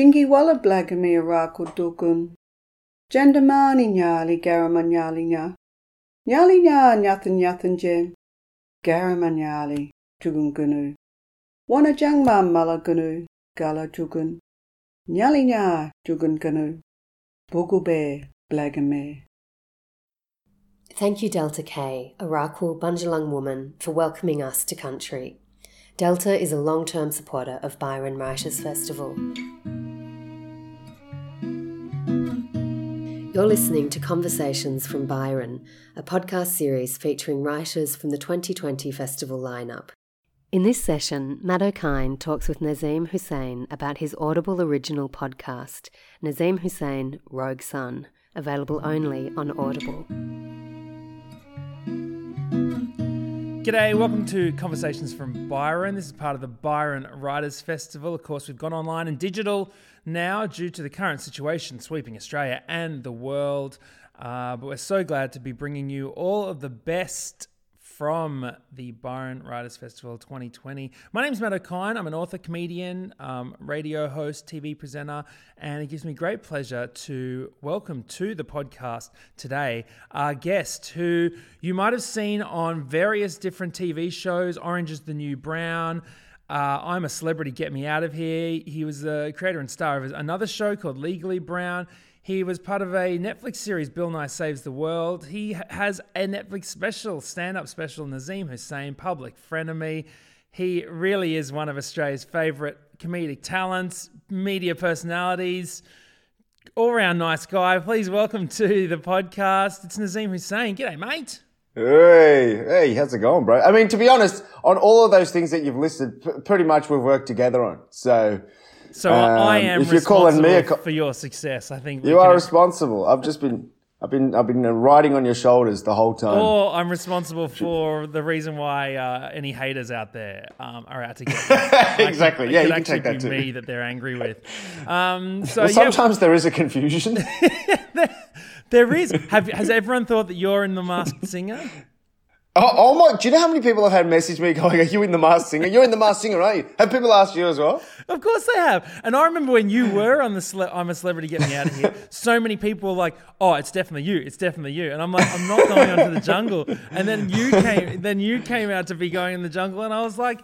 Jingi blagami nyali garama nyali nya. Nyali nya nyathan nyathan jen. Garama nyali tugun gunu. Wana gala tugun. Nyali nya. Bugube blagame. Thank you, Delta Kay, a Rakul Bundjalung woman, for welcoming us to country. Delta is a long term supporter of Byron Writers Festival. You're listening to Conversations from Byron, a podcast series featuring writers from the 2020 festival lineup. In this session, Matt Okine talks with Nazeem Hussain about his Audible original podcast, Nazeem Hussain Rogue Son, available only on Audible. G'day, welcome to Conversations from Byron. This is part of the Byron Writers Festival. Of course, we've gone online and digital now due to the current situation sweeping Australia and the world. Uh, but we're so glad to be bringing you all of the best from the Byron Writers Festival 2020. My name is Matt Okine. I'm an author, comedian, um, radio host, TV presenter, and it gives me great pleasure to welcome to the podcast today our guest who you might have seen on various different TV shows Orange is the New Brown. Uh, I'm a celebrity, get me out of here. He was the creator and star of another show called Legally Brown. He was part of a Netflix series, Bill Nye Saves the World. He has a Netflix special, stand up special, Nazeem Hussain, Public Frenemy. He really is one of Australia's favourite comedic talents, media personalities, all round nice guy. Please welcome to the podcast. It's Nazeem Hussain. G'day, mate. Hey, hey, how's it going, bro? I mean, to be honest, on all of those things that you've listed, p- pretty much we've worked together on. So, So I Um, am if you're calling me a co- for your success. I think you are can- responsible. I've just been, I've been, I've been riding on your shoulders the whole time. Or I'm responsible for the reason why uh, any haters out there um, are out to get me. I could- Exactly. Yeah, you can take that be too. me that they're angry with. Um, so Well, yeah, sometimes there is a confusion. there is. Have, has everyone thought that you're in the Masked Singer? Oh, oh my! Do you know how many people have had message me going, "Are you in the Masked Singer? You're in the Masked Singer, aren't you?" Have people asked you as well? Of course they have. And I remember when you were on the cele- I'm a celebrity, get me out of here. So many people were like, "Oh, it's definitely you. It's definitely you." And I'm like, "I'm not going onto the jungle." And then you came. Then you came out to be going in the jungle, and I was like.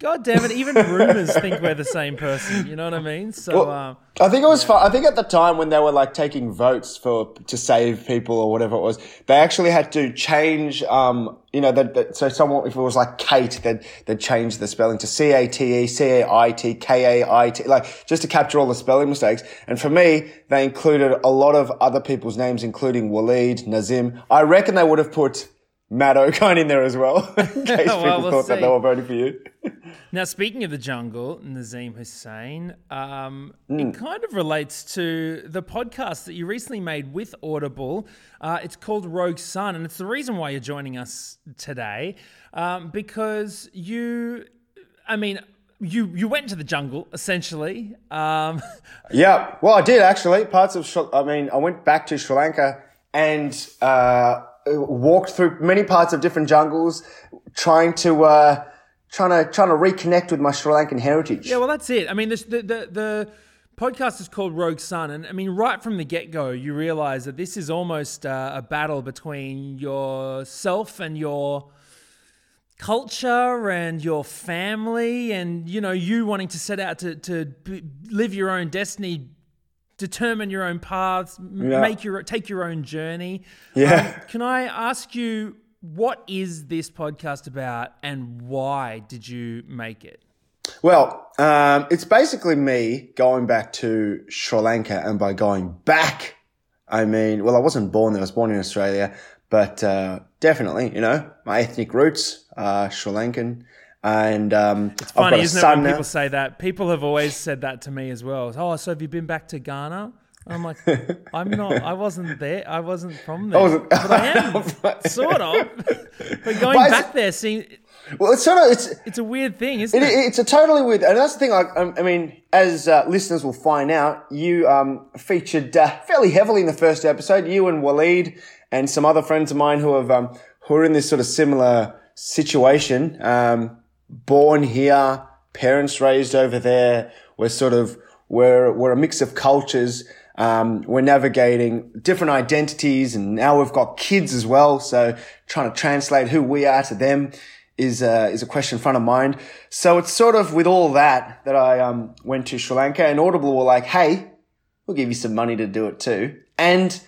God damn it! Even rumors think we're the same person. You know what I mean? So, Well, um, I think it was fun. I think at the time when they were like taking votes for to save people or whatever it was, they actually had to change. Um, you know, that, that so someone if it was like Kate, they'd they'd change the spelling to C A T E C A I T K A I T, like just to capture all the spelling mistakes. And for me, they included a lot of other people's names, including Waleed, Nazeem. I reckon they would have put Matt Okine in there as well, in case people Well, thought that they were voting for you. Now, speaking of the jungle, Nazeem Hussain, um, Hmm. it kind of relates to the podcast that you recently made with Audible. Uh, it's called Rogue Son, and it's the reason why you're joining us today, um, because you, I mean, you you went to the jungle essentially. Um, Yeah, well, I did actually. Parts of, Sri- I mean, I went back to Sri Lanka and uh, walked through many parts of different jungles, trying to uh, trying to trying to reconnect with my Sri Lankan heritage. Yeah, well, that's it. I mean, the, the the podcast is called Rogue Son, and I mean, right from the get go, you realize that this is almost uh, a battle between yourself and your culture and your family, and you know, you wanting to set out to to live your own destiny. Determine your own paths, Yeah. make your take your own journey. Yeah. Um, can I ask you what is this podcast about, and why did you make it? Well, um, it's basically me going back to Sri Lanka, and by going back, I mean, well, I wasn't born there. I was born in Australia, but uh, definitely, you know, my ethnic roots are Sri Lankan, and um, got funny, a isn't it, when now. people say that? People have always said that to me as well. Oh, so have you been back to Ghana? I'm like, I'm not. I wasn't there. I wasn't from there. wasn't- but I am, sort of. But going is back there, seems Well, it's sort of it's it's a weird thing, isn't It, it? it's a totally weird, and that's the thing. Like, um, I mean, as uh, listeners will find out, you um, featured uh, fairly heavily in the first episode. You and Waleed and some other friends of mine who have um, who are in this sort of similar situation. Um, born here, parents raised over there. We're sort of we're we're a mix of cultures. Um, we're navigating different identities, and now we've got kids as well. So trying to translate who we are to them is a, is a question front of mind. So it's sort of with all that that I um, went to Sri Lanka, and Audible were like, "Hey, we'll give you some money to do it too," and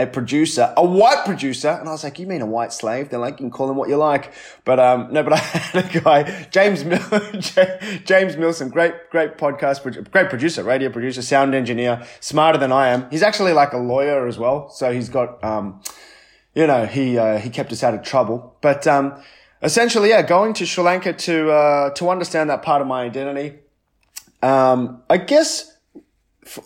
a producer, a white producer, and I was like, "You mean a white slave?" They're like, "You can call him what you like," but um, no. But I had a guy, James James Milson, great great podcast, great producer, radio producer, sound engineer, smarter than I am. He's actually like a lawyer as well, so he's got um, you know, he uh, he kept us out of trouble. But um, essentially, yeah, going to Sri Lanka to uh, to understand that part of my identity. Um, I guess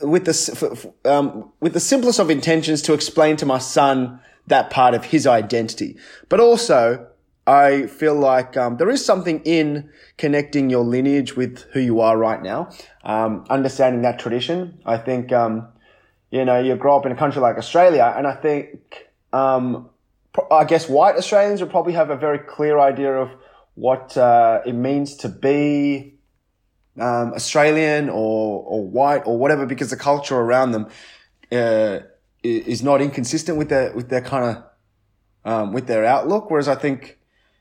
with the um, with the simplest of intentions to explain to my son that part of his identity, but also I feel like um, there is something in connecting your lineage with who you are right now, um, understanding that tradition. I think um, you know you grow up in a country like Australia, and I think um, I guess white Australians will probably have a very clear idea of what uh, it means to be um, Australian or, or white or whatever because the culture around them uh, is not inconsistent with their with their kind of um, with their outlook. Whereas I think,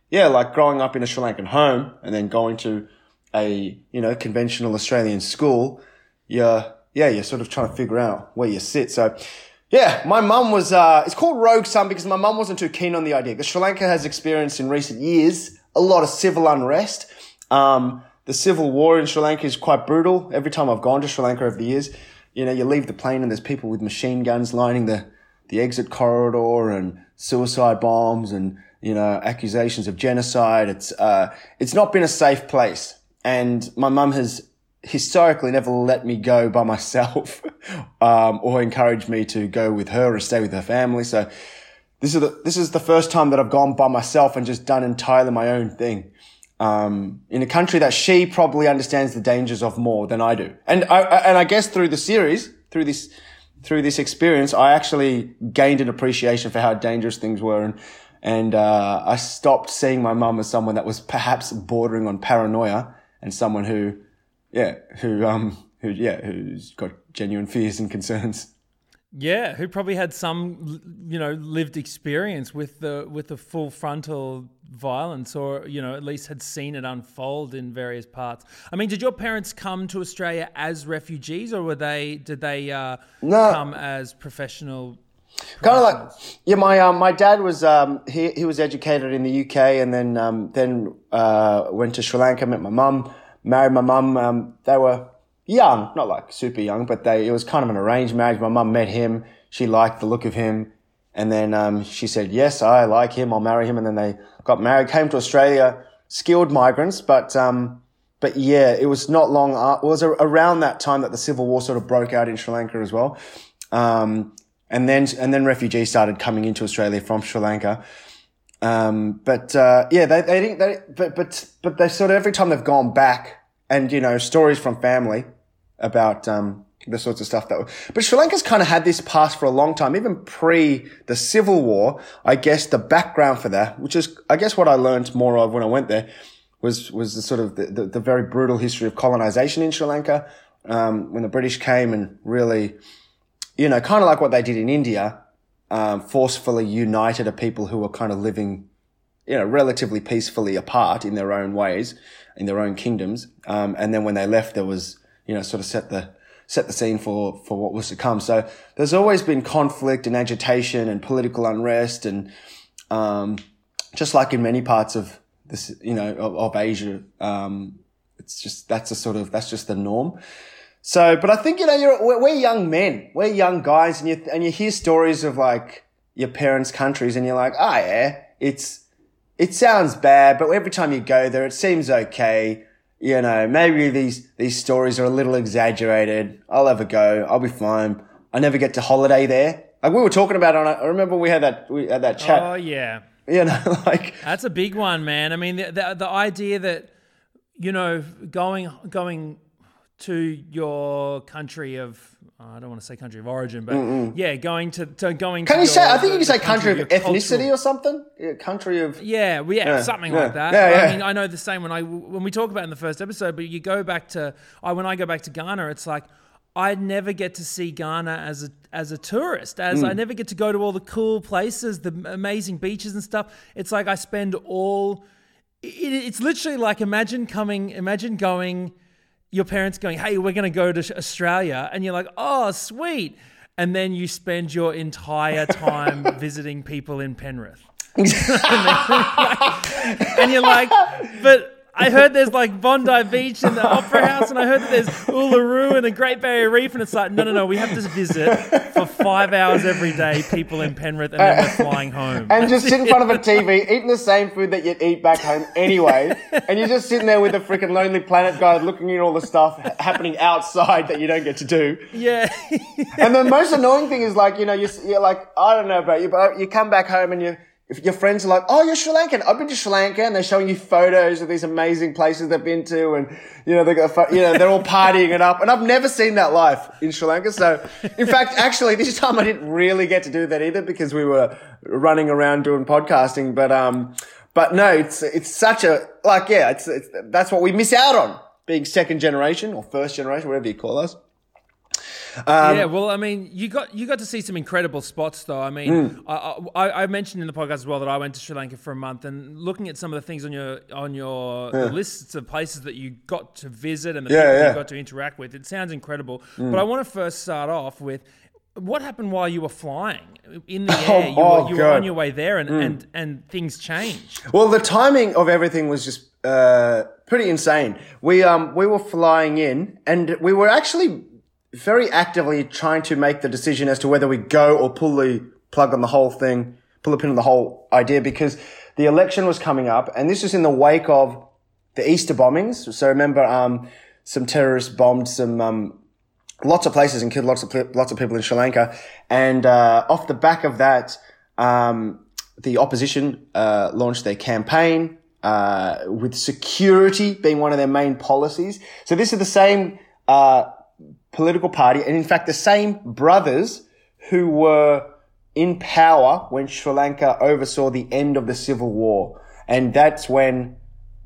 yeah, like growing up in a Sri Lankan home and then going to a you know conventional Australian school, you're yeah you're sort of trying to figure out where you sit. So. Yeah, my mum was, uh, it's called Rogue Son because my mum wasn't too keen on the idea. Because Sri Lanka has experienced in recent years a lot of civil unrest. Um, the civil war in Sri Lanka is quite brutal. Every time I've gone to Sri Lanka over the years, you know, you leave the plane and there's people with machine guns lining the, the exit corridor and suicide bombs and, you know, accusations of genocide. It's, uh, it's not been a safe place. And my mum has historically never let me go by myself, um, or encouraged me to go with her or stay with her family. So this is the, this is the first time that I've gone by myself and just done entirely my own thing um, in a country that she probably understands the dangers of more than I do. And I, and I guess through the series, through this, through this experience, I actually gained an appreciation for how dangerous things were. And, and, uh, I stopped seeing my mum as someone that was perhaps bordering on paranoia and someone who, yeah, who, um, who, yeah, who's got genuine fears and concerns. Yeah, who probably had some, you know, lived experience with the with the full frontal violence, or you know, at least had seen it unfold in various parts. I mean, did your parents come to Australia as refugees, or were they? Did they uh, no. come as professional? Kind of like, yeah. My um, my dad was um, he he was educated in the UK, and then um, then uh, went to Sri Lanka, met my mum, married my mum. Um, they were young, not like super young, but they, it was kind of an arranged marriage. My mum met him. She liked the look of him. And then, um, she said, yes, I like him. I'll marry him. And then they got married, came to Australia, skilled migrants, but, um, but yeah, it was not long. It was around that time that the civil war sort of broke out in Sri Lanka as well. Um, and then, and then refugees started coming into Australia from Sri Lanka. Um, but, uh, yeah, they, they didn't, they, but, but, but they sort of, every time they've gone back, and you know stories from family about um, the sorts of stuff that. But Sri Lanka's kind of had this past for a long time, even pre the civil war. I guess the background for that, which is I guess what I learned more of when I went there, was was the sort of the, the, the very brutal history of colonization in Sri Lanka um, when the British came and really, you know, kind of like what they did in India, um, forcefully united a people who were kind of living, you know, relatively peacefully apart in their own ways in their own kingdoms. Um, and then when they left, there was, you know, sort of set the, set the scene for, for what was to come. So there's always been conflict and agitation and political unrest and, um, just like in many parts of this, you know, of, of Asia, um, it's just, that's a sort of, that's just the norm. So, but I think, you know, you're, we're, young men, we're young guys and you, and you hear stories of like your parents' countries and you're like, ah, oh, yeah, it's, it sounds bad, but every time you go there, it seems okay. You know, maybe these, these stories are a little exaggerated. I'll have a go. I'll be fine. I never get to holiday there. Like we were talking about on, I remember we had that, we had that chat. Oh yeah. You know, like. That's a big one, man. I mean, the, the, the idea that, you know, going, going to your country of I don't want to say country of origin, but Mm-mm. yeah, going to, to going. Can to you your, say? I think you can say country, of, of ethnicity cultural... or something. Yeah, country of. Yeah, well, yeah, yeah, something yeah. like that. Yeah. I mean, I know the same when I when we talk about in the first episode, but you go back to I when I go back to Ghana, it's like I never get to see Ghana as a as a tourist, as Mm. I never get to go to all the cool places, the amazing beaches and stuff. It's like I spend all. It, it's literally like imagine coming, imagine going, your parents going, "Hey, we're going to go to Australia," and you're like, "Oh, sweet," and then you spend your entire time visiting people in Penrith, and you're like, "But." I heard there's like Bondi Beach and the Opera House, and I heard that there's Uluru and the Great Barrier Reef, and it's like, no, no, no, we have to visit for five hours every day people in Penrith, and then we're flying home. and just sit in front of a TV, eating the same food that you'd eat back home anyway, and you're just sitting there with a freaking Lonely Planet guy looking at all the stuff happening outside that you don't get to do. yeah, And the most annoying thing is like, you know, you're, you're like, I don't know about you, but you come back home and you, if your friends are like, oh, you're Sri Lankan. I've been to Sri Lanka and they're showing you photos of these amazing places they've been to. And, you know, they got, you know, they're all partying it up. And I've never seen that life in Sri Lanka. So in fact, actually this time I didn't really get to do that either because we were running around doing podcasting. But, um, but no, it's, it's such a, like, yeah, it's, it's, that's what we miss out on being second generation or first generation, whatever you call us. Um, yeah. Well, I mean, you got you got to see some incredible spots, though. I mean, Hmm. I, I, I mentioned in the podcast as well that I went to Sri Lanka for a month, and looking at some of the things on your on your the lists of places that you got to visit and the Yeah, people yeah. You got to interact with, it sounds incredible. But I want to first start off with. What happened while you were flying in the air? You, oh, were, you were on your way there, and, and, and things changed. Well, the timing of everything was just uh, pretty insane. We um we were flying in, and we were actually very actively trying to make the decision as to whether we go or pull the plug on the whole thing, pull the pin on the whole idea, because the election was coming up, and this was in the wake of the Easter bombings. So remember, um, some terrorists bombed some um, lots of places and killed lots of lots of people in Sri Lanka. And uh, off the back of that, um, the opposition uh, launched their campaign uh, with security being one of their main policies. So this is the same uh, political party, and in fact, the same brothers who were in power when Sri Lanka oversaw the end of the civil war. And that's when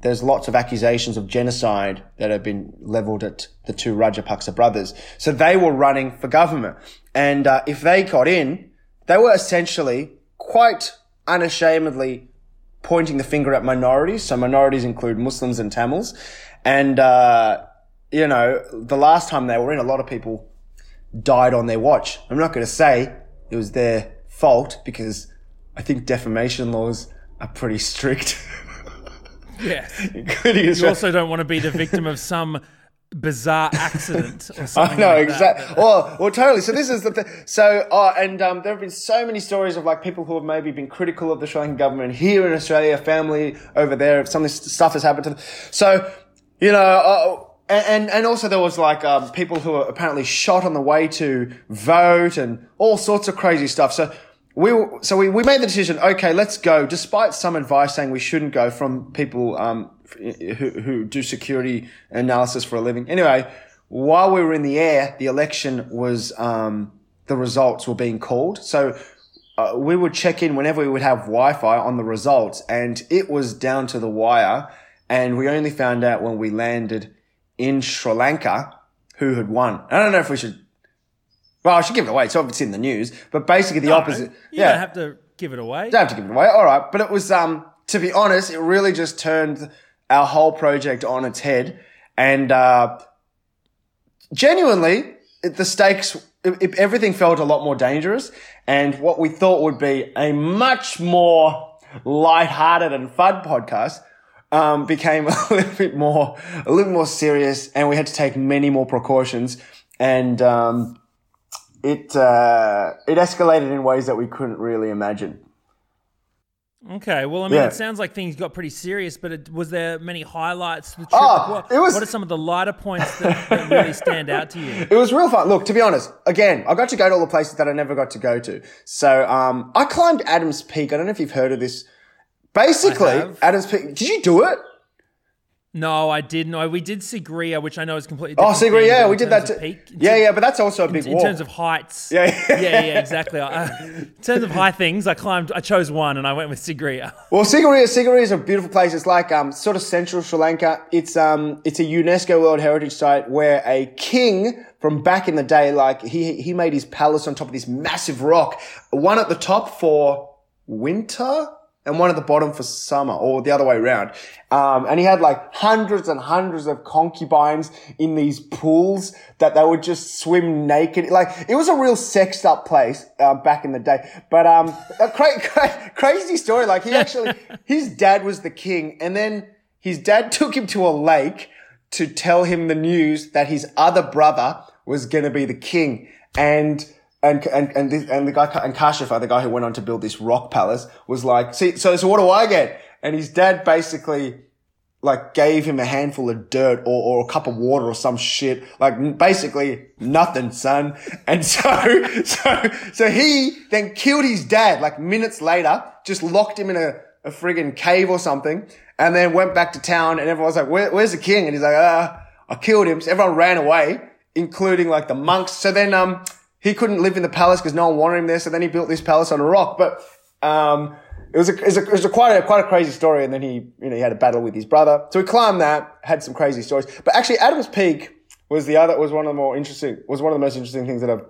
there's lots of accusations of genocide that have been leveled at the two Rajapaksa brothers. So they were running for government. And uh, if they got in, they were essentially quite unashamedly pointing the finger at minorities. So minorities include Muslims and Tamils. And, uh, you know, the last time they were in, a lot of people died on their watch. I'm not going to say it was their fault because I think defamation laws are pretty strict. Yeah. You also don't want to be the victim of some bizarre accident or I know like exactly. Well, well, totally. So this is the th- so. Oh, and um, there have been so many stories of like people who have maybe been critical of the Sri Lankan government here in Australia, family over there. Some of this stuff has happened to them. So, you know. Uh, and, and also there was like um, people who were apparently shot on the way to vote and all sorts of crazy stuff. So we so we, we made the decision. Okay, let's go. Despite some advice saying we shouldn't go from people um, who who do security analysis for a living. Anyway, while we were in the air, the election was um, the results were being called. So uh, we would check in whenever we would have Wi-Fi on the results, and it was down to the wire. And we only found out when we landed in Sri Lanka who had won. I don't know if we should. Well, I should give it away. It's obviously in the news, but basically the opposite. You don't have to give it away. Don't have to give it away. All right. But it was, um, to be honest, it really just turned our whole project on its head. And, uh, genuinely, it, the stakes, it, it- everything felt a lot more dangerous. And what we thought would be a much more lighthearted and fun podcast, um, became a little bit more, a little more serious. And we had to take many more precautions. And, um, it, uh, it escalated in ways that we couldn't really imagine. Okay, well, I mean, Yeah. it sounds like things got pretty serious, but it, was there many highlights? The trip? Oh, what, it was- what are some of the lighter points that, that really stand out to you? It was real fun. Look, to be honest, again, I got to go to all the places that I never got to go to. So, um, I climbed Adams Peak. I don't know if you've heard of this. Basically. Adams Peak. Did you do it? No, I didn't. No, we did Sigiriya, which I know is completely Oh, thing, yeah, we did that of peak- in yeah, yeah, but that's also a big In walk. terms of heights, Yeah, yeah, yeah, exactly. Uh, in terms of high things, I climbed. I chose one, and I went with Sigiriya. Well, Sigiriya, Sigiriya is a beautiful place. It's like um, sort of central Sri Lanka. It's um, it's a UNESCO World Heritage Site where a king from back in the day. Like he he made his palace on top of this massive rock, one at the top for winter and one at the bottom for summer, or the other way around. Um, and he had like hundreds and hundreds of concubines in these pools that they would just swim naked. Like it was a real sexed up place uh, back in the day. But um, a cra- cra- crazy story. Like he actually, his dad was the king, and then his dad took him to a lake to tell him the news that his other brother was going to be the king, and and and and, this, and the guy and Kashyapa, the guy who went on to build this rock palace, was like, "See, so so what do I get?" And his dad basically like gave him a handful of dirt or, or a cup of water or some shit. Like basically nothing, son. And so so so he then killed his dad like minutes later, just locked him in a, a friggin' cave or something, and then went back to town. And everyone was like, Where, "Where's the king?" And he's like, "Ah, I killed him." So everyone ran away, including like the monks. So then um he couldn't live in the palace because no one wanted him there. So then he built this palace on a rock. But um, it was a, it was, a, it was a quite a quite a crazy story. And then he you know he had a battle with his brother. So he climbed that, had some crazy stories. But actually, Adam's Peak was the other was one of the more interesting was one of the most interesting things that I've.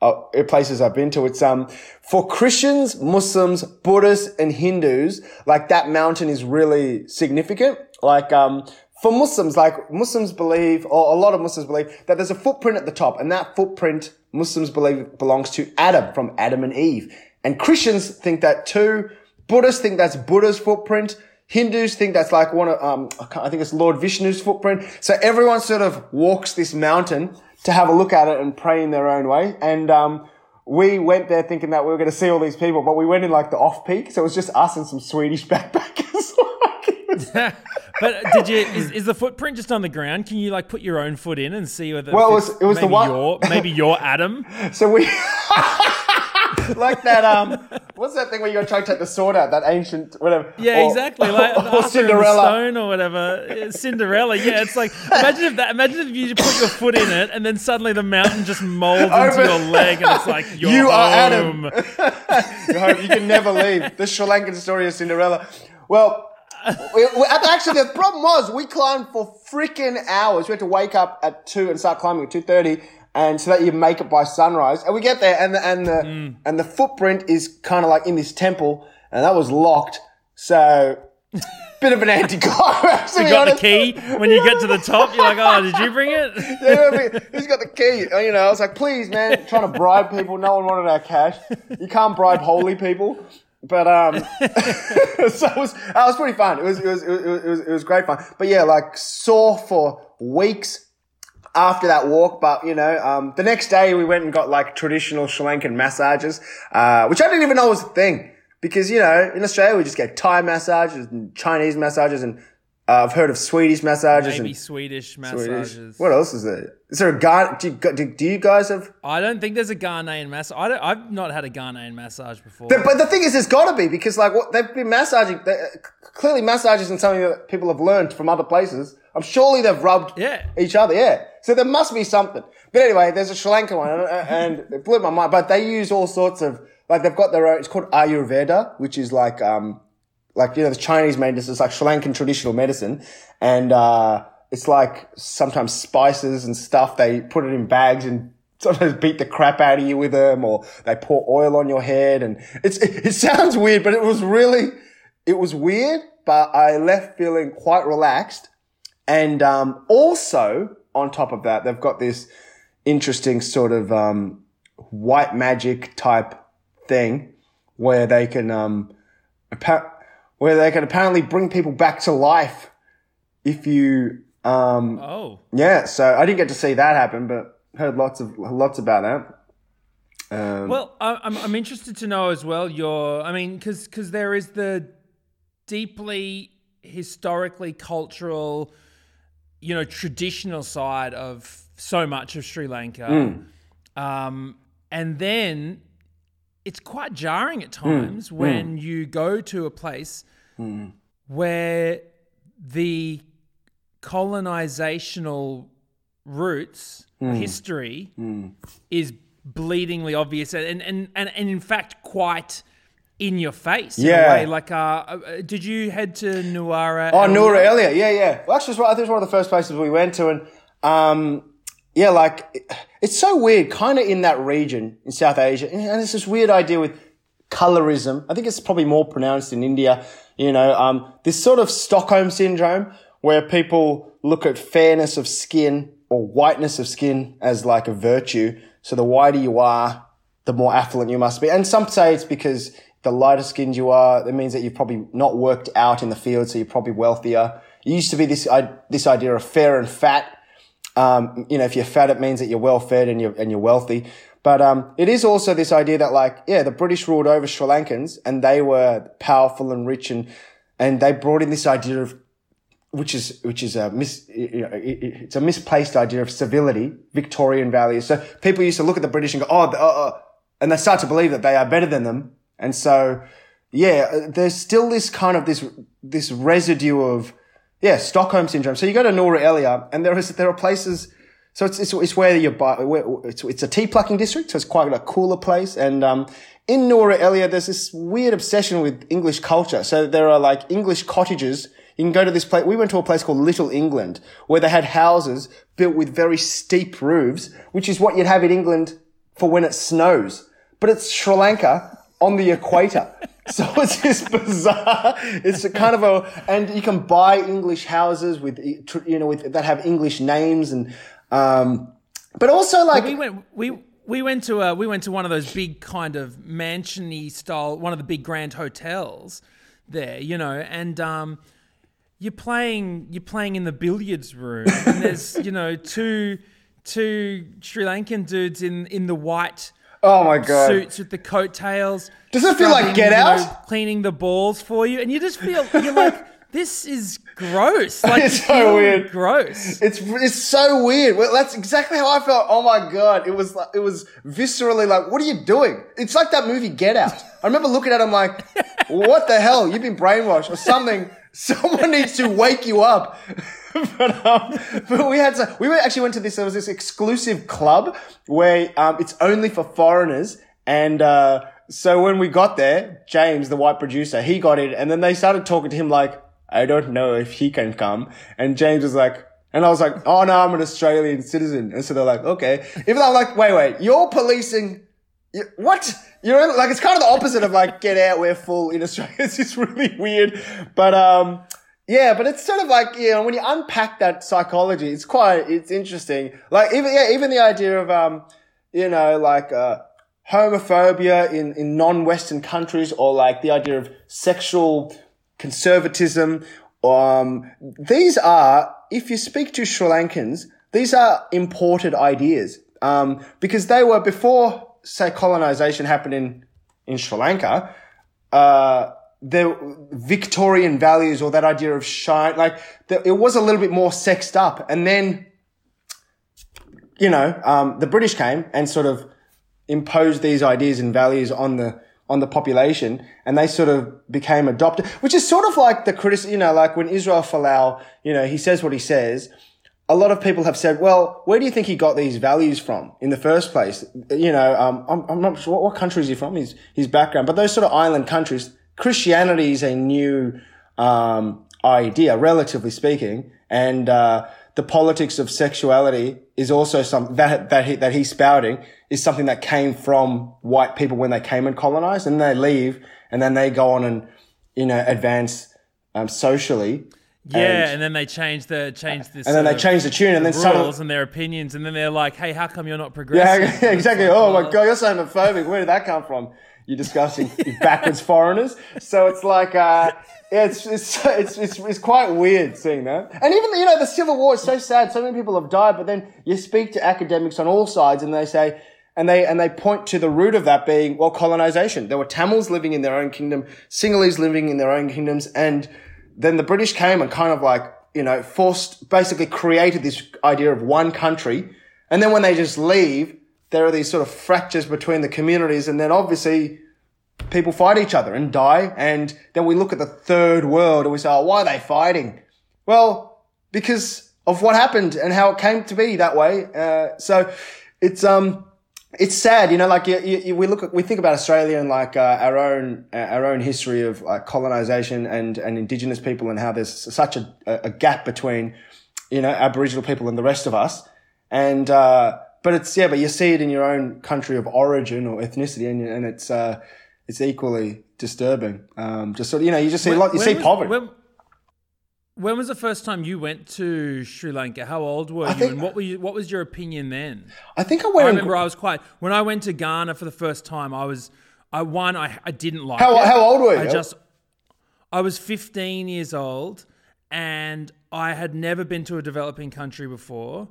Uh, places I've been to. It's um for Christians, Muslims, Buddhists, and Hindus. Like that mountain is really significant. Like um for Muslims, like Muslims believe, or a lot of Muslims believe that there's a footprint at the top, and that footprint Muslims believe belongs to Adam from Adam and Eve. And Christians think that too. Buddhists think that's Buddha's footprint. Hindus think that's like one of, um, I think it's Lord Vishnu's footprint. So everyone sort of walks this mountain to have a look at it and pray in their own way. And, um, we went there thinking that we were going to see all these people, but we went in like the off peak. So it was just us and some Swedish backpackers. but did you? Is, is, the footprint just on the ground? Can you like put your own foot in and see whether? Well, it was, it was the one. Your, maybe your Adam. So we. like that, um, what's that thing where you got to try to take the sword out? That ancient, whatever. Yeah, or, exactly. Like or, or Cinderella stone or whatever. Cinderella. Yeah, it's like imagine if that. Imagine if you put your foot in it and then suddenly the mountain just molds into your leg and it's like you home. are Adam. you can never leave. The Sri Lankan story of Cinderella. Well, we, we, actually, the problem was we climbed for freaking hours. We had to wake up at two and start climbing at two thirty, and so that you make it by sunrise. And we get there, and the and the mm. and the footprint is kind of like in this temple, and that was locked. So. Bit of an anticlimax. You got the key when you get to the top. You're like, "Oh, did you bring it?" yeah, I mean, who's got the key? You know, I was like, "Please, man!" Trying to bribe people. No one wanted our cash. You can't bribe holy people. But um, so it was, that was pretty fun. It was, it was, it was, it was great fun. But yeah, like sore for weeks after that walk. But you know, um, the next day we went and got like traditional Sri Lankan massages, uh, which I didn't even know was a thing because you know in Australia we just get Thai massages and Chinese massages and uh, I've heard of Swedish massages Maybe and Swedish massages. Swedish. What else is there? Is there a Ghan? Do you, do, do you guys have? I don't think there's a Ghanaian massage. I don't, I've not had a Ghanaian massage before. The, but the thing is, there's got to be because like what they've been massaging. Clearly, massages and something that people have learned from other places. I'm surely they've rubbed yeah. each other. Yeah. So there must be something. But anyway, there's a Sri Lankan one, and it blew my mind. But they use all sorts of like they've got their own. It's called Ayurveda, which is like um like you know the Chinese medicine. It's like Sri Lankan traditional medicine, and uh, it's like sometimes spices and stuff. They put it in bags and sometimes beat the crap out of you with them, or they pour oil on your head. And it's it, it sounds weird, but it was really it was weird. But I left feeling quite relaxed, and um, also on top of that, they've got this interesting sort of um, white magic type thing where they can um, where they can apparently bring people back to life if you. Um, oh. Yeah, so I didn't get to see that happen, but heard lots of lots about that. Um, well, I'm I'm interested to know as well. Your, I mean, because because there is the deeply historically cultural, you know, traditional side of so much of Sri Lanka, mm. um, and then it's quite jarring at times mm. when mm. you go to a place mm. where the colonizational roots mm. history mm. is bleedingly obvious and, and, and, and in fact quite in your face. Yeah. Like, uh, uh, did you head to Nuwara? Oh, Nuwara Eliya. Yeah, yeah. Well, actually, I think it was one of the first places we went to, and um, yeah, like it's so weird, kind of in that region in South Asia, and it's this weird idea with colorism. I think it's probably more pronounced in India. You know, um, this sort of Stockholm syndrome where people look at fairness of skin or whiteness of skin as like a virtue. So the whiter you are, the more affluent you must be. And some say it's because the lighter skinned you are, it means that you've probably not worked out in the field, so you're probably wealthier. It used to be this, this idea of fair and fat. Um, you know, if you're fat, it means that you're well fed and you're, and you're wealthy. But, um, it is also this idea that like, yeah, the British ruled over Sri Lankans and they were powerful and rich and, and they brought in this idea of, which is, which is a mis, you know, it's a misplaced idea of civility, Victorian values. So people used to look at the British and go, oh, uh, and they start to believe that they are better than them. And so, yeah, uh, there's still this kind of this, this residue of, yeah, Stockholm syndrome. So you go to Nuwara Eliya and there is, there are places, so it's, it's, it's where you buy, where, it's, it's a tea plucking district. So it's quite a cooler place. And, um, in Nuwara Eliya, there's this weird obsession with English culture. So there are like English cottages. You can go to this place. We went to a place called Little England where they had houses built with very steep roofs, which is what you'd have in England for when it snows. But it's Sri Lanka on the equator. So it's just bizarre, it's a kind of a, and you can buy English houses with, you know, with, that have English names and, um, but also like. we went, we, we went to a, we went to one of those big kind of mansiony style, one of the big grand hotels there, you know, and, um, you're playing, you're playing in the billiards room and there's, you know, two, two Sri Lankan dudes in, in the white, Oh my god! Suits with the coattails. Does it feel like Get Out? Know, cleaning the balls for you, and you just feel you're like, this is gross. Like it's so weird. Gross. It's it's so weird. Well, that's exactly how I felt. Oh my god! It was like it was viscerally like, what are you doing? It's like that movie Get Out. I remember looking at him like, what the hell? You've been brainwashed or something. Someone needs to wake you up. but, um, but we had to, we actually went to this, there was this exclusive club where, um, it's only for foreigners. And, uh, so when we got there, James, the white producer, he got in and then they started talking to him like, I don't know if he can come. And James was like, and I was like, oh no, I'm an Australian citizen. And so they're like, okay. Even though I'm like, wait, wait, you're policing, what? You're like, it's kind of the opposite of like, get out, we're full in Australia. It's just really weird. But, um, yeah, but it's sort of like, you know, when you unpack that psychology, it's quite, it's interesting. Like even, yeah, even the idea of, um, you know, like, uh, homophobia in, in non-Western countries or like the idea of sexual conservatism. Um, these are, if you speak to Sri Lankans, these are imported ideas. Um, because they were before, say, colonization happened in, in Sri Lanka, uh, the Victorian values or that idea of shine, like the, it was a little bit more sexed up. And then, you know, um, the British came and sort of imposed these ideas and values on the, on the population and they sort of became adopted, which is sort of like the criticism, you know, like when Israel Folau, you know, he says what he says. A lot of people have said, well, where do you think he got these values from in the first place? You know, um, I'm, I'm, not sure what, what country is he from, his, his background, but those sort of island countries, Christianity is a new um, idea, relatively speaking, and uh, the politics of sexuality is also something that that he, that he's spouting is something that came from white people when they came and colonized, and they leave, and then they go on and you know advance um, socially. Yeah, and, and, then they change the change this, and then they change the tune, and then rules suddenly, and their opinions, and then they're like, "Hey, how come you're not progressive?" Yeah, exactly. oh my god, you're so homophobic. Where did that come from? You're discussing backwards foreigners. So it's like, uh, it's, it's, it's, it's, it's, quite weird seeing that. And even, you know, the Civil War is so sad. So many people have died, but then you speak to academics on all sides and they say, and they, and they point to the root of that being, well, colonization. There were Tamils living in their own kingdom, Sinhalese living in their own kingdoms. And then the British came and kind of like, you know, forced, basically created this idea of one country. And then when they just leave, there are these sort of fractures between the communities and then obviously people fight each other and die. And then we look at the third world and we say, oh, why are they fighting? Well, because of what happened and how it came to be that way. Uh, so it's, um, it's sad, you know, like you, you, we look at, we think about Australia and like, uh, our own, uh, our own history of like colonization and, and indigenous people and how there's such a, a gap between, you know, Aboriginal people and the rest of us. and uh, but it's yeah, but you see it in your own country of origin or ethnicity, and, and it's uh, it's equally disturbing. Um, just sort of, you know, you just see a lot, you see was, poverty. When, when was the first time you went to Sri Lanka? How old were I you, think- and what were you, what was your opinion then? I think I I went. in- remember I was quite when I went to Ghana for the first time. I was I one I I didn't like How- it. how old were you? I just I was 15 years old, and I had never been to a developing country before,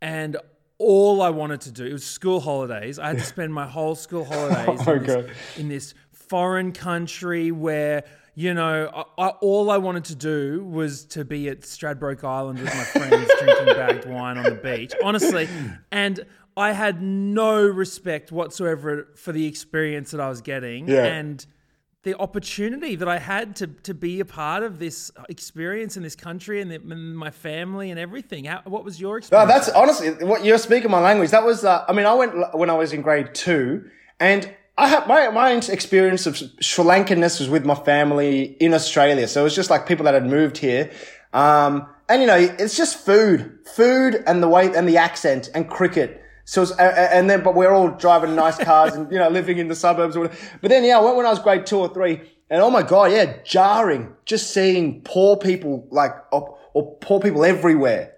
and all I wanted to do it was school holidays. I had to spend my whole school holidays Oh in, this, in this foreign country where. You know, I, I, all I wanted to do was to be at Stradbroke Island with my friends drinking bagged wine on the beach. Honestly, and I had no respect whatsoever for the experience that I was getting. Yeah. And the opportunity that I had to to be a part of this experience in this country and, the, and my family and everything. How, what was your No, experience? that's honestly what you're speaking my language. That was, uh, I mean, I went when I was in grade two, and I had my my experience of Sri Lankanness was with my family in Australia. So it was just like people that had moved here, um, and you know, it's just food, food, and the way and the accent and cricket. So, and then, but we're all driving nice cars and, you know, living in the suburbs or. But then, yeah, I went when I was grade two or three and oh my God, yeah, jarring. Just seeing poor people like, or, or poor people everywhere.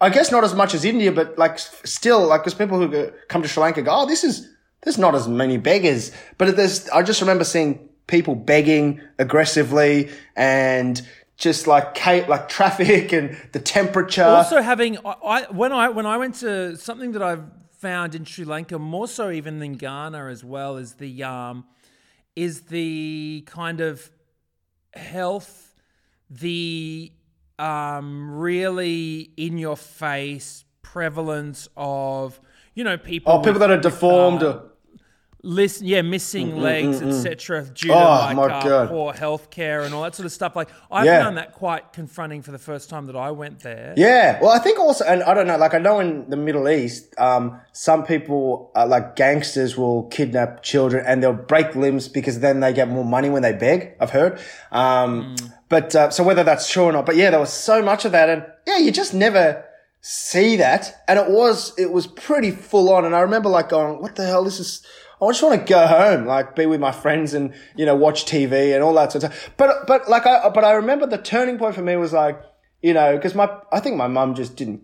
I guess not as much as India, but like still, like, cause people who come to Sri Lanka go, oh, this is, there's not as many beggars. But there's, I just remember seeing people begging aggressively and just like, like traffic and the temperature. also having I, I when I when I went to something that I've found in Sri Lanka more so even than Ghana as well is the um is the kind of health the um really in your face prevalence of you know people oh, people with- that are deformed. uh, or, listen, yeah, missing legs, etc., due to Oh, like uh, poor healthcare and all that sort of stuff. Like I Yeah. found that quite confronting for the first time that I went there. Yeah, well, I think also, and I don't know, like I know in the Middle East, um, some people, uh, like gangsters, will kidnap children and they'll break limbs because then they get more money when they beg. I've heard. Um, but uh, so whether that's true or not, but yeah, there was so much of that, and yeah, you just never see that, and it was it was pretty full on, and I remember like going, "What the hell? This is." I just want to go home, like be with my friends and, you know, watch TV and all that sort of stuff. But, but like I, but I remember the turning point for me was like, you know, cause my, I think my mum just didn't,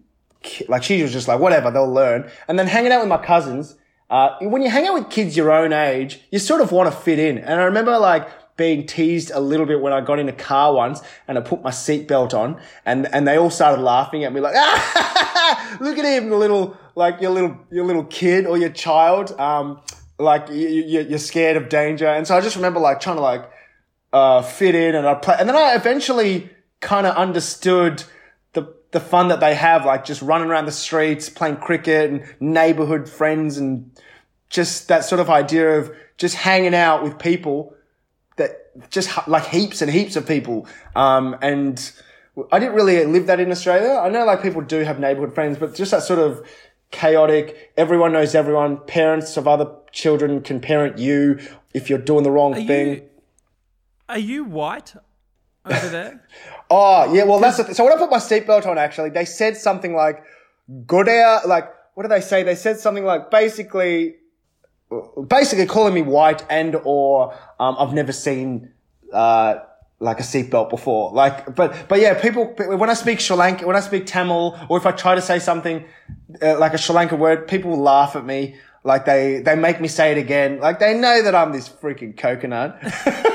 like she was just like, whatever, they'll learn. And then hanging out with my cousins, uh, when you hang out with kids your own age, you sort of want to fit in. And I remember like, being teased a little bit when I got in a car once and I put my seatbelt on and, and they all started laughing at me like, ah, look at him, the little, like your little, your little kid or your child. Um, like you, you're scared of danger. And so I just remember like trying to like, uh, fit in and I play, and then I eventually kind of understood the, the fun that they have, like just running around the streets, playing cricket and neighborhood friends and just that sort of idea of just hanging out with people that just like heaps and heaps of people. Um, and I didn't really live that in Australia. I know like people do have neighborhood friends, but just that sort of chaotic, everyone knows everyone, parents of other children can parent you if you're doing the wrong Are thing. you, are you white over there? Oh, yeah, well, that's the th- so when I put my seatbelt on, actually, they said something like, Godea, like, what do they say? They said something like, basically, basically calling me white and or, um, I've never seen, uh, like a seatbelt before. Like, but, but yeah, people, when I speak Sri Lanka, when I speak Tamil, or if I try to say something, uh, like a Sri Lanka word, people laugh at me. Like they, they make me say it again. Like they know that I'm this freaking coconut.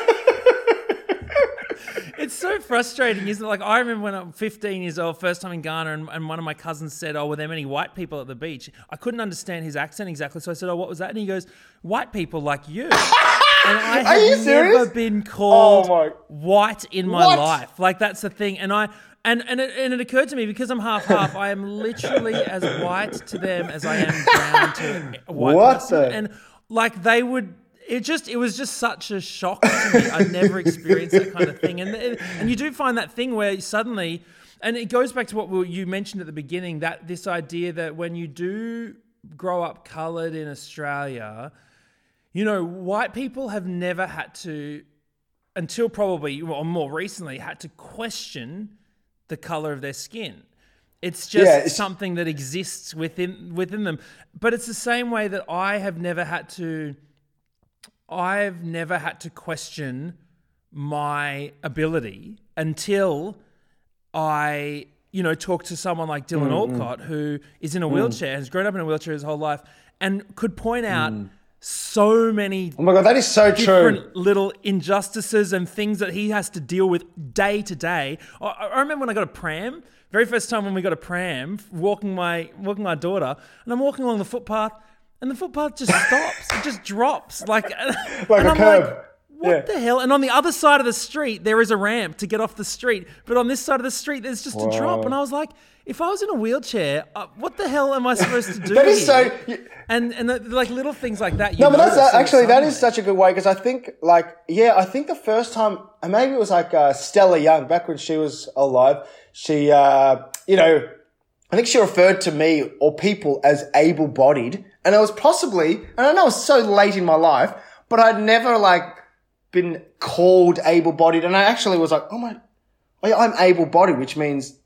It's so frustrating, isn't it? Like I remember when I'm 15 years old, first time in Ghana, and, and one of my cousins said, "Oh, were there many white people at the beach?" I couldn't understand his accent exactly, so I said, "Oh, what was that?" And he goes, "White people like you." And I Are have you never serious? been oh called Oh, my- white in my What? life. Like that's the thing, and I. And, and, it, and it occurred to me because I'm half half, I am literally as white to them as I am brown to white What the- And like they would it just it was just such a shock to me i'd never experienced that kind of thing and and you do find that thing where suddenly and it goes back to what you mentioned at the beginning that this idea that when you do grow up colored in australia you know white people have never had to until probably or more recently had to question the color of their skin. It's just Yeah, it's- something that exists within within them. But it's the same way that I have never had to I've never had to question my ability until I, you know, talk to someone like Dylan Mm, Alcott, who is in a wheelchair, has grown up in a wheelchair his whole life, and could point out so many. Oh my god, that is so true. little injustices and things that he has to deal with day to day. I, I remember when I got a pram, very first time when we got a pram, walking my walking my daughter, and I'm walking along the footpath, and the footpath just stops, it just drops, like Like and a I'm curb. Like, what Yeah. the hell? And on the other side of the street, there is a ramp to get off the street, but on this side of the street, there's just a drop. And I was like, if I was in a wheelchair, uh, what the hell am I supposed to do? That is so. And and the, like little things like that. You No, but that's uh, actually that is such a good way because I think like yeah, I think the first time and maybe it was like uh, Stella Young back when she was alive. She uh, you know I think she referred to me or people as able-bodied, and I was possibly and I know it was so late in my life, but I'd never like been called able-bodied, and I actually was like, oh my, I'm able-bodied, which means.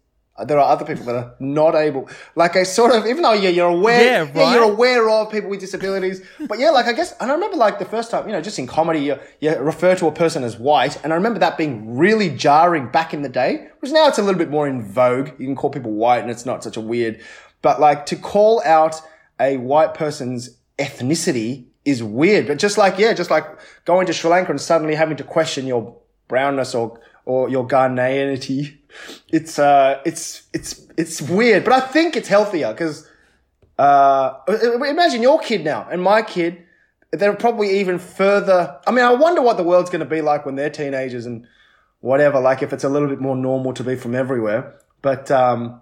There are other people that are not able, like I sort of, even though yeah, you're aware, Yeah, right. you're aware of people with disabilities. But yeah, like I guess, and I remember like the first time, you know, just in comedy, you, you refer to a person as white. And I remember that being really jarring back in the day, whereas now it's a little bit more in vogue. You can call people white and it's not such a weird, but like to call out a white person's ethnicity is weird. But just like, yeah, just like going to Sri Lanka and suddenly having to question your brownness or, or your Ghanaianity. It's, uh, it's, it's, it's weird, but I think it's healthier because, uh, imagine your kid now and my kid. They're probably even further. I mean, I wonder what the world's going to be like when they're teenagers and whatever. Like if it's a little bit more normal to be from everywhere. But, um,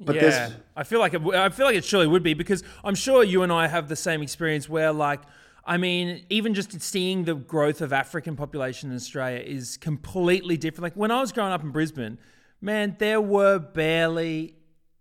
but yeah, there's, I feel like it, I feel like it surely would be because I'm sure you and I have the same experience where, like, I mean, even just seeing the growth of African population in Australia is completely different. Like when I was growing up in Brisbane, man, there were barely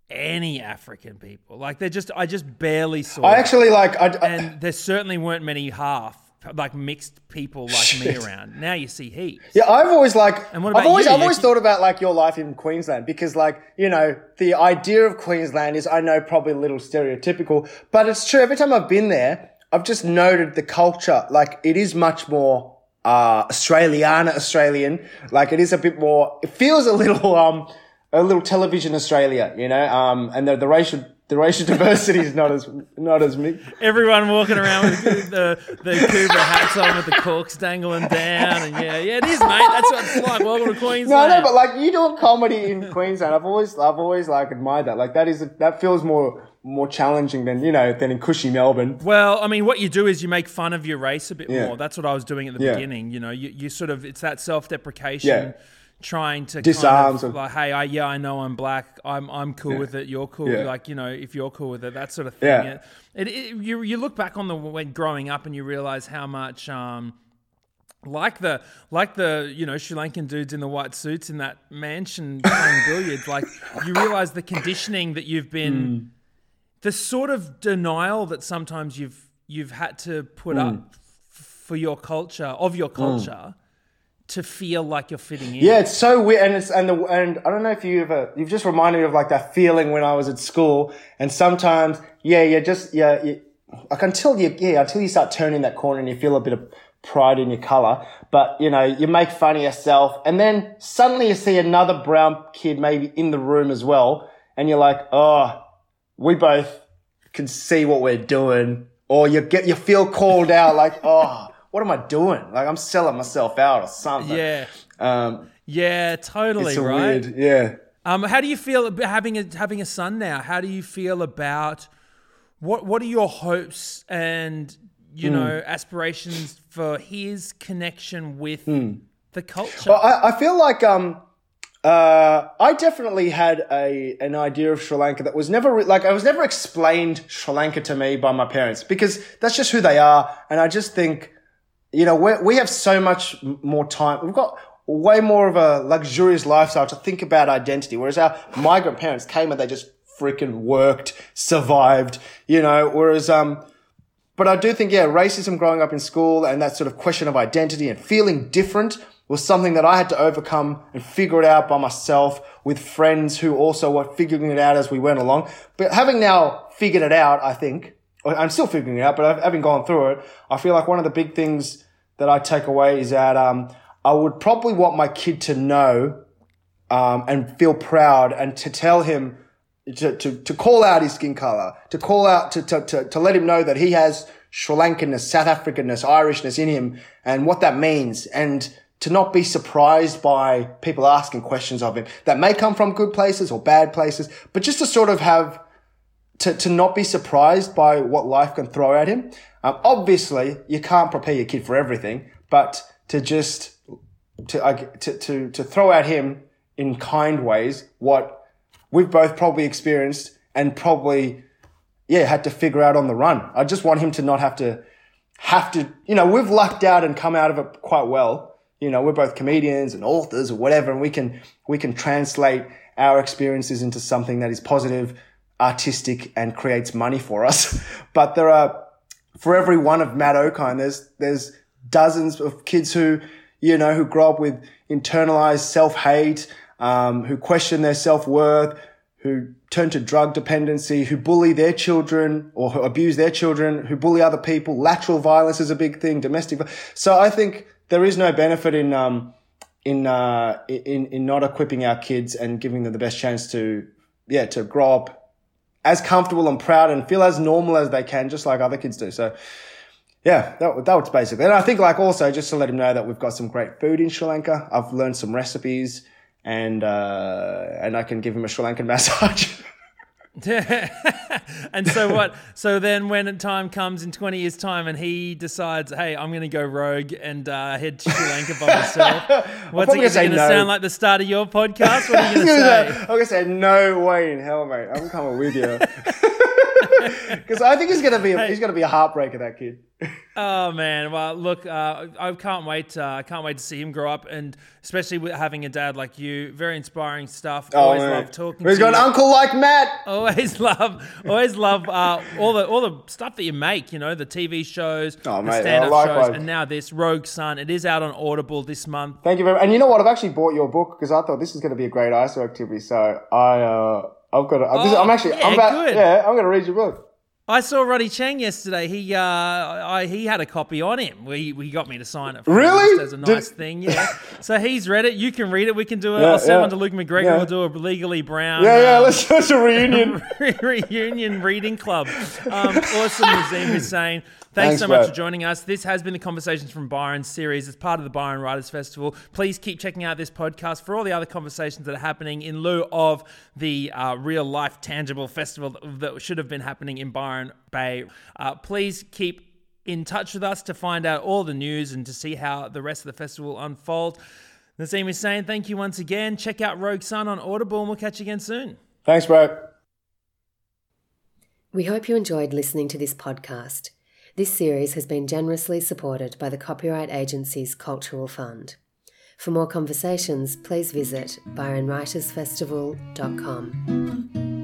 any African people. Like they just, I just barely saw. I actually like, I, I- and there certainly weren't many half like mixed people like me around. Now you see heaps. Yeah, I've always like. And what I've always, you? I've always thought about like your life in Queensland because, like, you know, the idea of Queensland is, I know, probably a little stereotypical, but it's true. Every time I've been there, I've just noted the culture. Like, it is much more uh Australiana Australian. Like, it is a bit more. It feels a little um a little television Australia, you know. Um, and the the racial the racial diversity is not as not as mixed. Everyone walking around with the the Cooper hats on with the corks dangling down, and yeah, yeah, it is, mate. That's what it's like. Welcome to Queensland. No, no, but like you doing comedy in Queensland, I've always, I've always like admired that. Like that is, that feels more, more challenging than you know than in cushy Melbourne. Well, I mean, what you do is you make fun of your race a bit Yeah. more. That's what I was doing at the Yeah. beginning. You know, you, you sort of it's that self-deprecation, Yeah. trying to disarm, kind of like, hey, I, yeah, I know I'm black. I'm I'm cool with it. You're cool. Like you know, if you're cool with it, that sort of thing. Yeah. It, it, you you look back on the when growing up and you realize how much. Um, like the like the you know Sri Lankan dudes in the white suits in that mansion playing billiards, like you realize the conditioning that you've been, the sort of denial that sometimes you've you've had to put up f- for your culture of your mm. culture to feel like you're fitting in. Yeah, it's so weird, and it's and the and I don't know if you ever you've just reminded me of like that feeling when I was at school, and sometimes yeah, you're just yeah, you, like until you yeah until you start turning that corner and you feel a bit of pride in your color, but you know you make fun of yourself, and then suddenly you see another brown kid maybe in the room as well, and you're like, oh, we both can see what we're doing, or you get you feel called out like, oh, what am I doing? Like I'm selling myself out or something. yeah, Um, yeah, totally right. weird, yeah. Um, how do you feel about having a having a son now? How do you feel about what what are your hopes and you Hmm. know aspirations for his connection with Hmm. the culture? But I, I feel like um, uh, I definitely had a an idea of Sri Lanka that was never re- like I was never explained Sri Lanka to me by my parents because that's just who they are, and I just think you know we we have so much more time. We've got way more of a luxurious lifestyle to think about identity, whereas our migrant parents came and they just freaking worked, survived, you know. Whereas um, but I do think, yeah, racism growing up in school and that sort of question of identity and feeling different was something that I had to overcome and figure it out by myself with friends who also were figuring it out as we went along. But having now figured it out, I think, I'm still figuring it out, but having gone through it, I feel like one of the big things that I take away is that, um, I would probably want my kid to know, um, and feel proud and to tell him to, to, to call out his skin color, to call out, to, to, to, to let him know that he has Sri Lankanness, South Africanness, Irishness in him and what that means. And to not be surprised by people asking questions of him that may come from good places or bad places, but just to sort of have, to, to not be surprised by what life can throw at him. Um, obviously, you can't prepare your kid for everything, but to just, to, to, to, to throw at him in kind ways what we've both probably experienced and probably, yeah, had to figure out on the run. I just want him to not have to, have to, you know, we've lucked out and come out of it quite well you know, we're both comedians and authors or whatever, and we can, we can translate our experiences into something that is positive, artistic, and creates money for us. but there are, for every one of Matt Okine, there's, there's dozens of kids who, you know, who grow up with internalized self-hate, um, who question their self-worth, who turn to drug dependency, who bully their children or who abuse their children, who bully other people. Lateral violence is a big thing, domestic. So I think there is no benefit in um, in uh, in in not equipping our kids and giving them the best chance to yeah to grow up as comfortable and proud and feel as normal as they can, just like other kids do. So. Yeah, that, that was basically. And I think like also just to let him know that we've got some great food in Sri Lanka. I've learned some recipes and, uh, and I can give him a Sri Lankan massage. and so what? So then, when time comes in twenty years' time, and he decides, "Hey, I'm going to go rogue and uh, head to Sri Lanka by myself," what's it going to no. sound like? The start of your podcast? What are you going to say? I'm going to say, "No way in hell, mate! I'm coming with you." Because I think he's going to be a, he's to be a heartbreaker. That kid oh man, well look, uh, I can't wait. Uh, I can't wait to see him grow up, and especially with having a dad like you. Very inspiring stuff. Oh, always man. love talking. He's got an uncle like Matt. Always love, always love uh, all the all the stuff that you make. You know, the TV shows, oh, the stand-up oh, shows, and now this Rogue Son. It is out on Audible this month. Thank you very much. And you know what? I've actually bought your book because I thought this is going to be a great ISO activity. So I, uh, I've got. To, oh, I'm actually. Yeah, I'm about, good. Yeah, I'm going to read your book. I saw Ronny Chieng yesterday. He uh, I, he had a copy on him. We he got me to sign it. really? As a nice Did... thing, yeah. so he's read it. You can read it. We can do it. Yeah, I'll send yeah. one to Luke McGregor. Yeah. We'll do a legally brown. Yeah, yeah. Um, let's do a reunion. reunion reading club. Um, awesome, Nazeem Hussain. Thanks, Thanks so much for joining us. This has been the Conversations from Byron series as part of the Byron Writers Festival. Please keep checking out this podcast for all the other conversations that are happening in lieu of the uh, real life tangible festival that should have been happening in Byron Bay. Uh, please keep in touch with us to find out all the news and to see how the rest of the festival unfold. Nazeem Hussain thank you once again. Check out Rogue Son on Audible and we'll catch you again soon. Thanks, bro. We hope you enjoyed listening to this podcast. This series has been generously supported by the Copyright Agency's Cultural Fund. For more conversations, please visit byronwritersfestival.com.